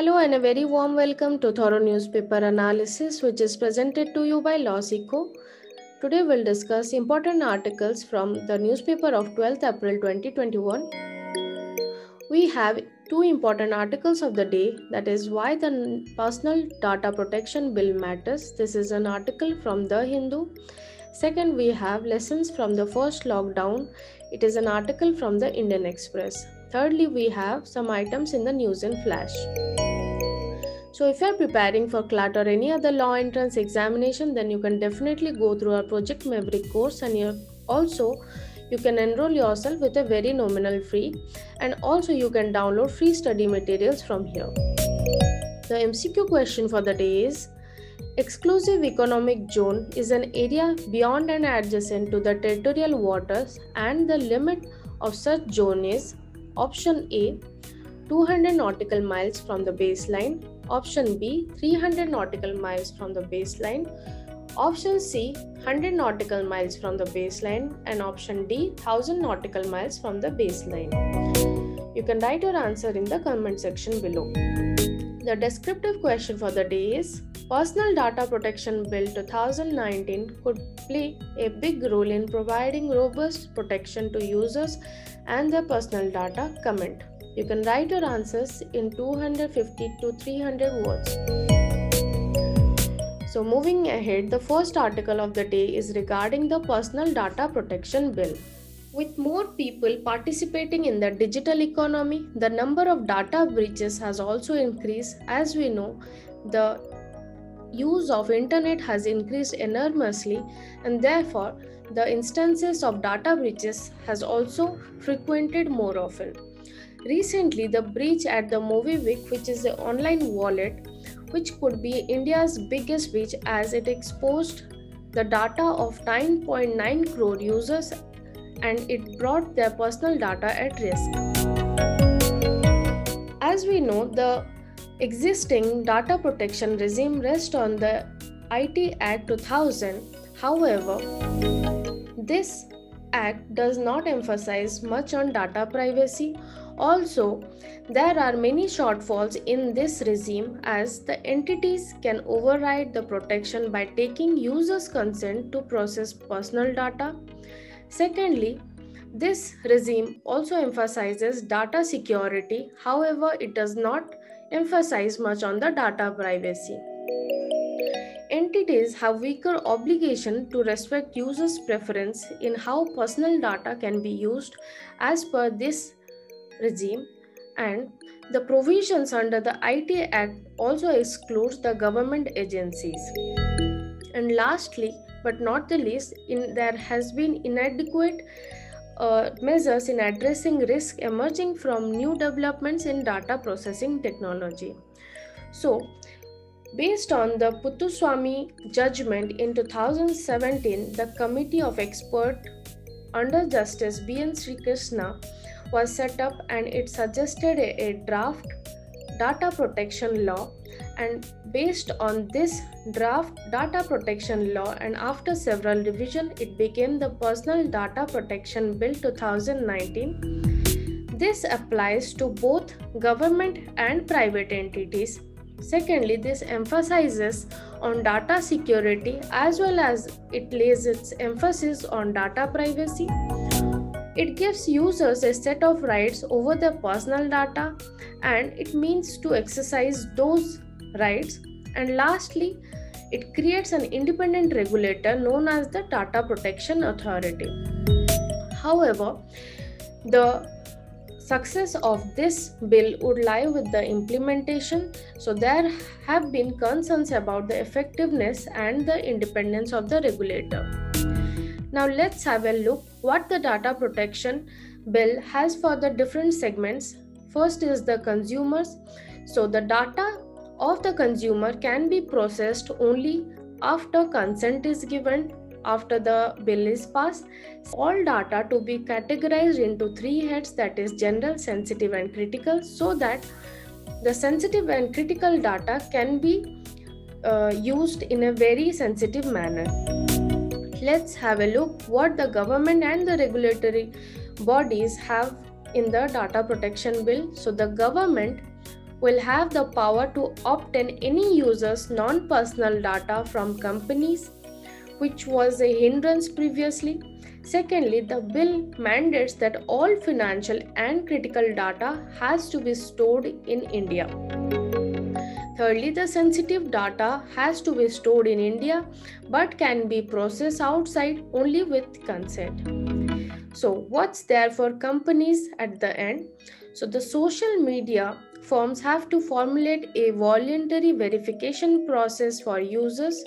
Hello and a very warm welcome to Thorough Newspaper Analysis, which is presented to you by Lawsico. Today we'll discuss important articles from the newspaper of 12th April 2021. We have two important articles of the day that is why the personal data protection bill matters. This is an article from The Hindu. Second, we have lessons from the first lockdown. It is an article from the Indian Express. Thirdly, we have some items in the news in flash. So, if you are preparing for CLAT or any other law entrance examination, then you can definitely go through our Project Maverick course, and you also you can enroll yourself with a very nominal fee, and also you can download free study materials from here. The MCQ question for the day is Exclusive economic zone is an area beyond and adjacent to the territorial waters, and the limit of such zone is Option A 200 nautical miles from the baseline, option B 300 nautical miles from the baseline, option C 100 nautical miles from the baseline, and option D 1000 nautical miles from the baseline. You can write your answer in the comment section below. The descriptive question for the day is Personal Data Protection Bill 2019 could play a big role in providing robust protection to users and their personal data. Comment. You can write your answers in 250 to 300 words. So, moving ahead, the first article of the day is regarding the Personal Data Protection Bill. With more people participating in the digital economy, the number of data breaches has also increased. As we know, the use of internet has increased enormously and therefore the instances of data breaches has also frequented more often. Recently, the breach at the MobiKwik, which is the online wallet, which could be India's biggest breach as it exposed the data of 9.9 crore users and it brought their personal data at risk. As we know, the existing data protection regime rests on the IT Act 2000. However, this act does not emphasize much on data privacy. Also, there are many shortfalls in this regime as the entities can override the protection by taking users' consent to process personal data. Secondly, this regime also emphasizes data security, however, it does not emphasize much on the data privacy. Entities have weaker obligation to respect users' preference in how personal data can be used as per this regime and the provisions under the IT Act also excludes the government agencies. And lastly, but not the least, in, there has been inadequate uh, measures in addressing risk emerging from new developments in data processing technology. So, based on the Puttaswamy judgment in 2017, the Committee of Expert under Justice B.N. Srikrishna was set up and it suggested a, a draft data protection law and based on this draft data protection law and after several revision it became the personal data protection bill 2019 this applies to both government and private entities. Secondly this emphasizes on data security as well as it lays its emphasis on data privacy it gives users a set of rights over their personal data and it means to exercise those rights. And lastly, it creates an independent regulator known as the Data Protection Authority. However, the success of this bill would lie with the implementation. So, there have been concerns about the effectiveness and the independence of the regulator. Now, let's have a look what the data protection bill has for the different segments. First is the consumers. So, the data of the consumer can be processed only after consent is given after the bill is passed all data to be categorized into three heads that is general sensitive and critical so that the sensitive and critical data can be uh, used in a very sensitive manner let's have a look what the government and the regulatory bodies have in the data protection bill so the government will have the power to obtain any user's non personal data from companies, which was a hindrance previously. Secondly, the bill mandates that all financial and critical data has to be stored in India. Thirdly, the sensitive data has to be stored in India but can be processed outside only with consent. So, what's there for companies at the end? So, the social media firms have to formulate a voluntary verification process for users,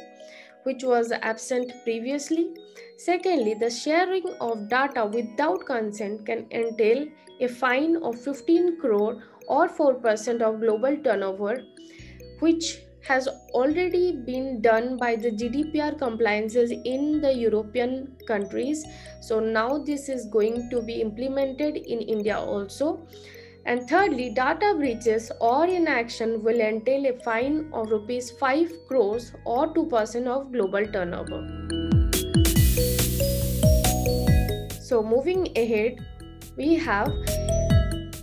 which was absent previously. Secondly, the sharing of data without consent can entail a fine of 15 crore or 4% of global turnover, which has already been done by the GDPR compliances in the European countries. So now this is going to be implemented in India also. And thirdly, data breaches or inaction will entail a fine of rupees 5 crores or 2% of global turnover. So moving ahead, we have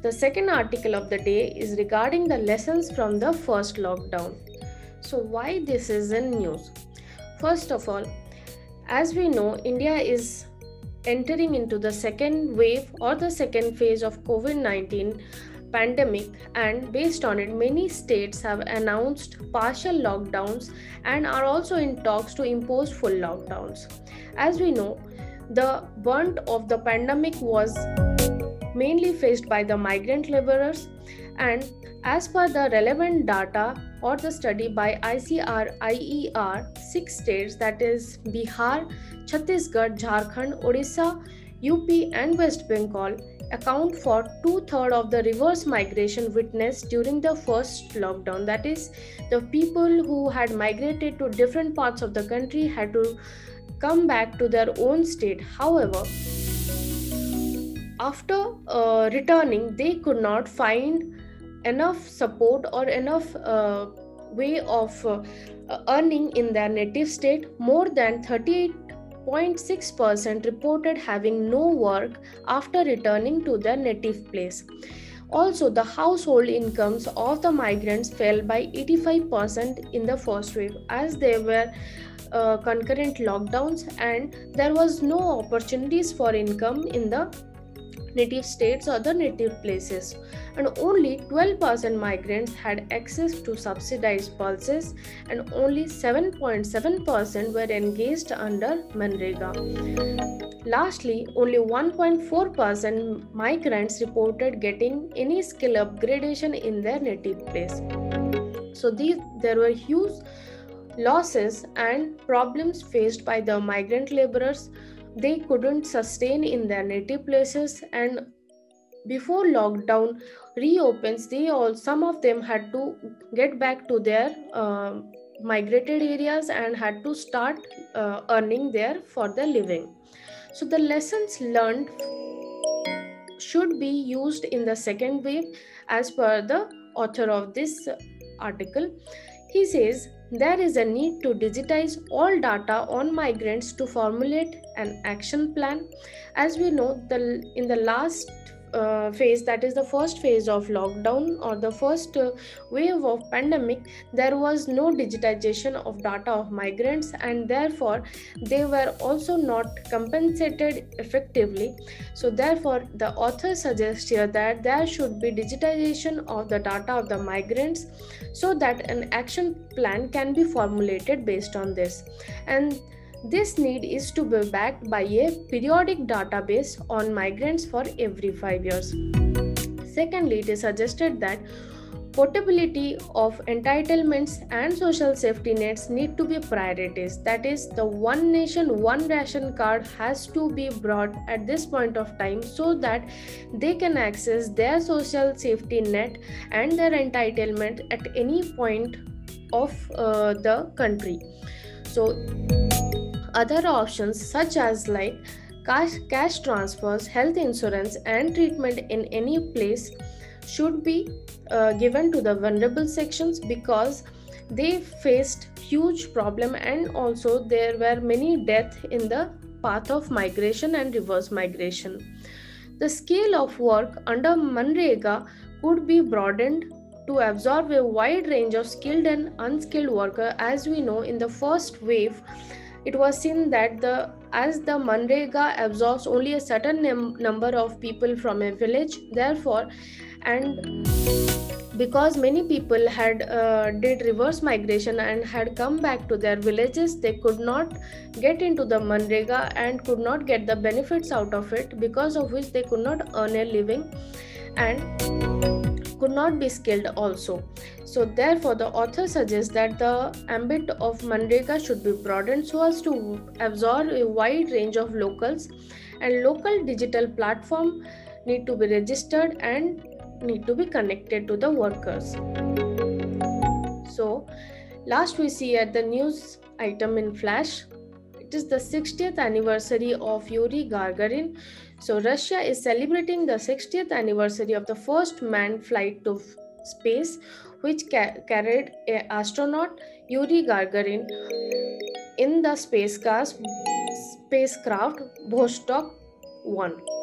the second article of the day is regarding the lessons from the first lockdown. So why this is in news? First of all, as we know, India is entering into the second wave or the second phase of COVID 19 pandemic and based on it many states have announced partial lockdowns and are also in talks to impose full lockdowns as we know the brunt of the pandemic was mainly faced by the migrant laborers and as per the relevant data or the study by ICRIER, six states that is Bihar, Chhattisgarh, Jharkhand, Odisha, UP, and West Bengal account for two thirds of the reverse migration witnessed during the first lockdown. That is, the people who had migrated to different parts of the country had to come back to their own state. However, after uh, returning, they could not find enough support or enough uh, way of uh, earning in their native state. More than 38.6% reported having no work after returning to their native place. Also the household incomes of the migrants fell by 85% in the first wave as there were uh, concurrent lockdowns and there was no opportunities for income in the native states or the native places and only 12% migrants had access to subsidized pulses and only 7.7% were engaged under Manrega. Lastly, only 1.4% migrants reported getting any skill upgradation in their native place. So these there were huge losses and problems faced by the migrant laborers they couldn't sustain in their native places and before lockdown reopens they all some of them had to get back to their uh, migrated areas and had to start uh, earning there for their living. So the lessons learned should be used in the second wave as per the author of this article. He says there is a need to digitize all data on migrants to formulate an action plan. As we know the in the last uh, phase that is the first phase of lockdown or the first uh, wave of pandemic there was no digitization of data of migrants and therefore they were also not compensated effectively. So therefore the author suggests here that there should be digitization of the data of the migrants so that an action plan can be formulated based on this. And this need is to be backed by a periodic database on migrants for every 5 years. Secondly, it is suggested that portability of entitlements and social safety nets need to be priorities that is the one nation one ration card has to be brought at this point of time so that they can access their social safety net and their entitlement at any point of uh, the country so other options such as like cash, cash transfers health insurance and treatment in any place should be uh, given to the vulnerable sections because they faced huge problem and also there were many deaths in the path of migration and reverse migration. The scale of work under manrega could be broadened to absorb a wide range of skilled and unskilled worker as we know in the first wave it was seen that the as the manrega absorbs only a certain num- number of people from a village therefore and because many people had uh, did reverse migration and had come back to their villages they could not get into the manrega and could not get the benefits out of it because of which they could not earn a living and could not be skilled also so therefore the author suggests that the ambit of manrega should be broadened so as to absorb a wide range of locals and local digital platform need to be registered and need to be connected to the workers. So, last we see at the news item in Flash, it is the 60th anniversary of Yuri Gagarin. So, Russia is celebrating the 60th anniversary of the first manned flight to space, which ca- carried astronaut Yuri Gagarin in the spacecraft spacecraft Vostok 1.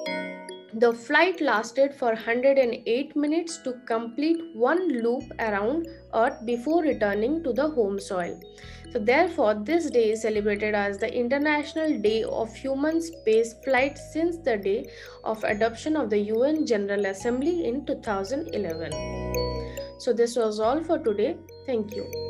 The flight lasted for 108 minutes to complete one loop around Earth before returning to the home soil. So, therefore, this day is celebrated as the International Day of Human Space Flight since the day of adoption of the UN General Assembly in 2011. So, this was all for today. Thank you.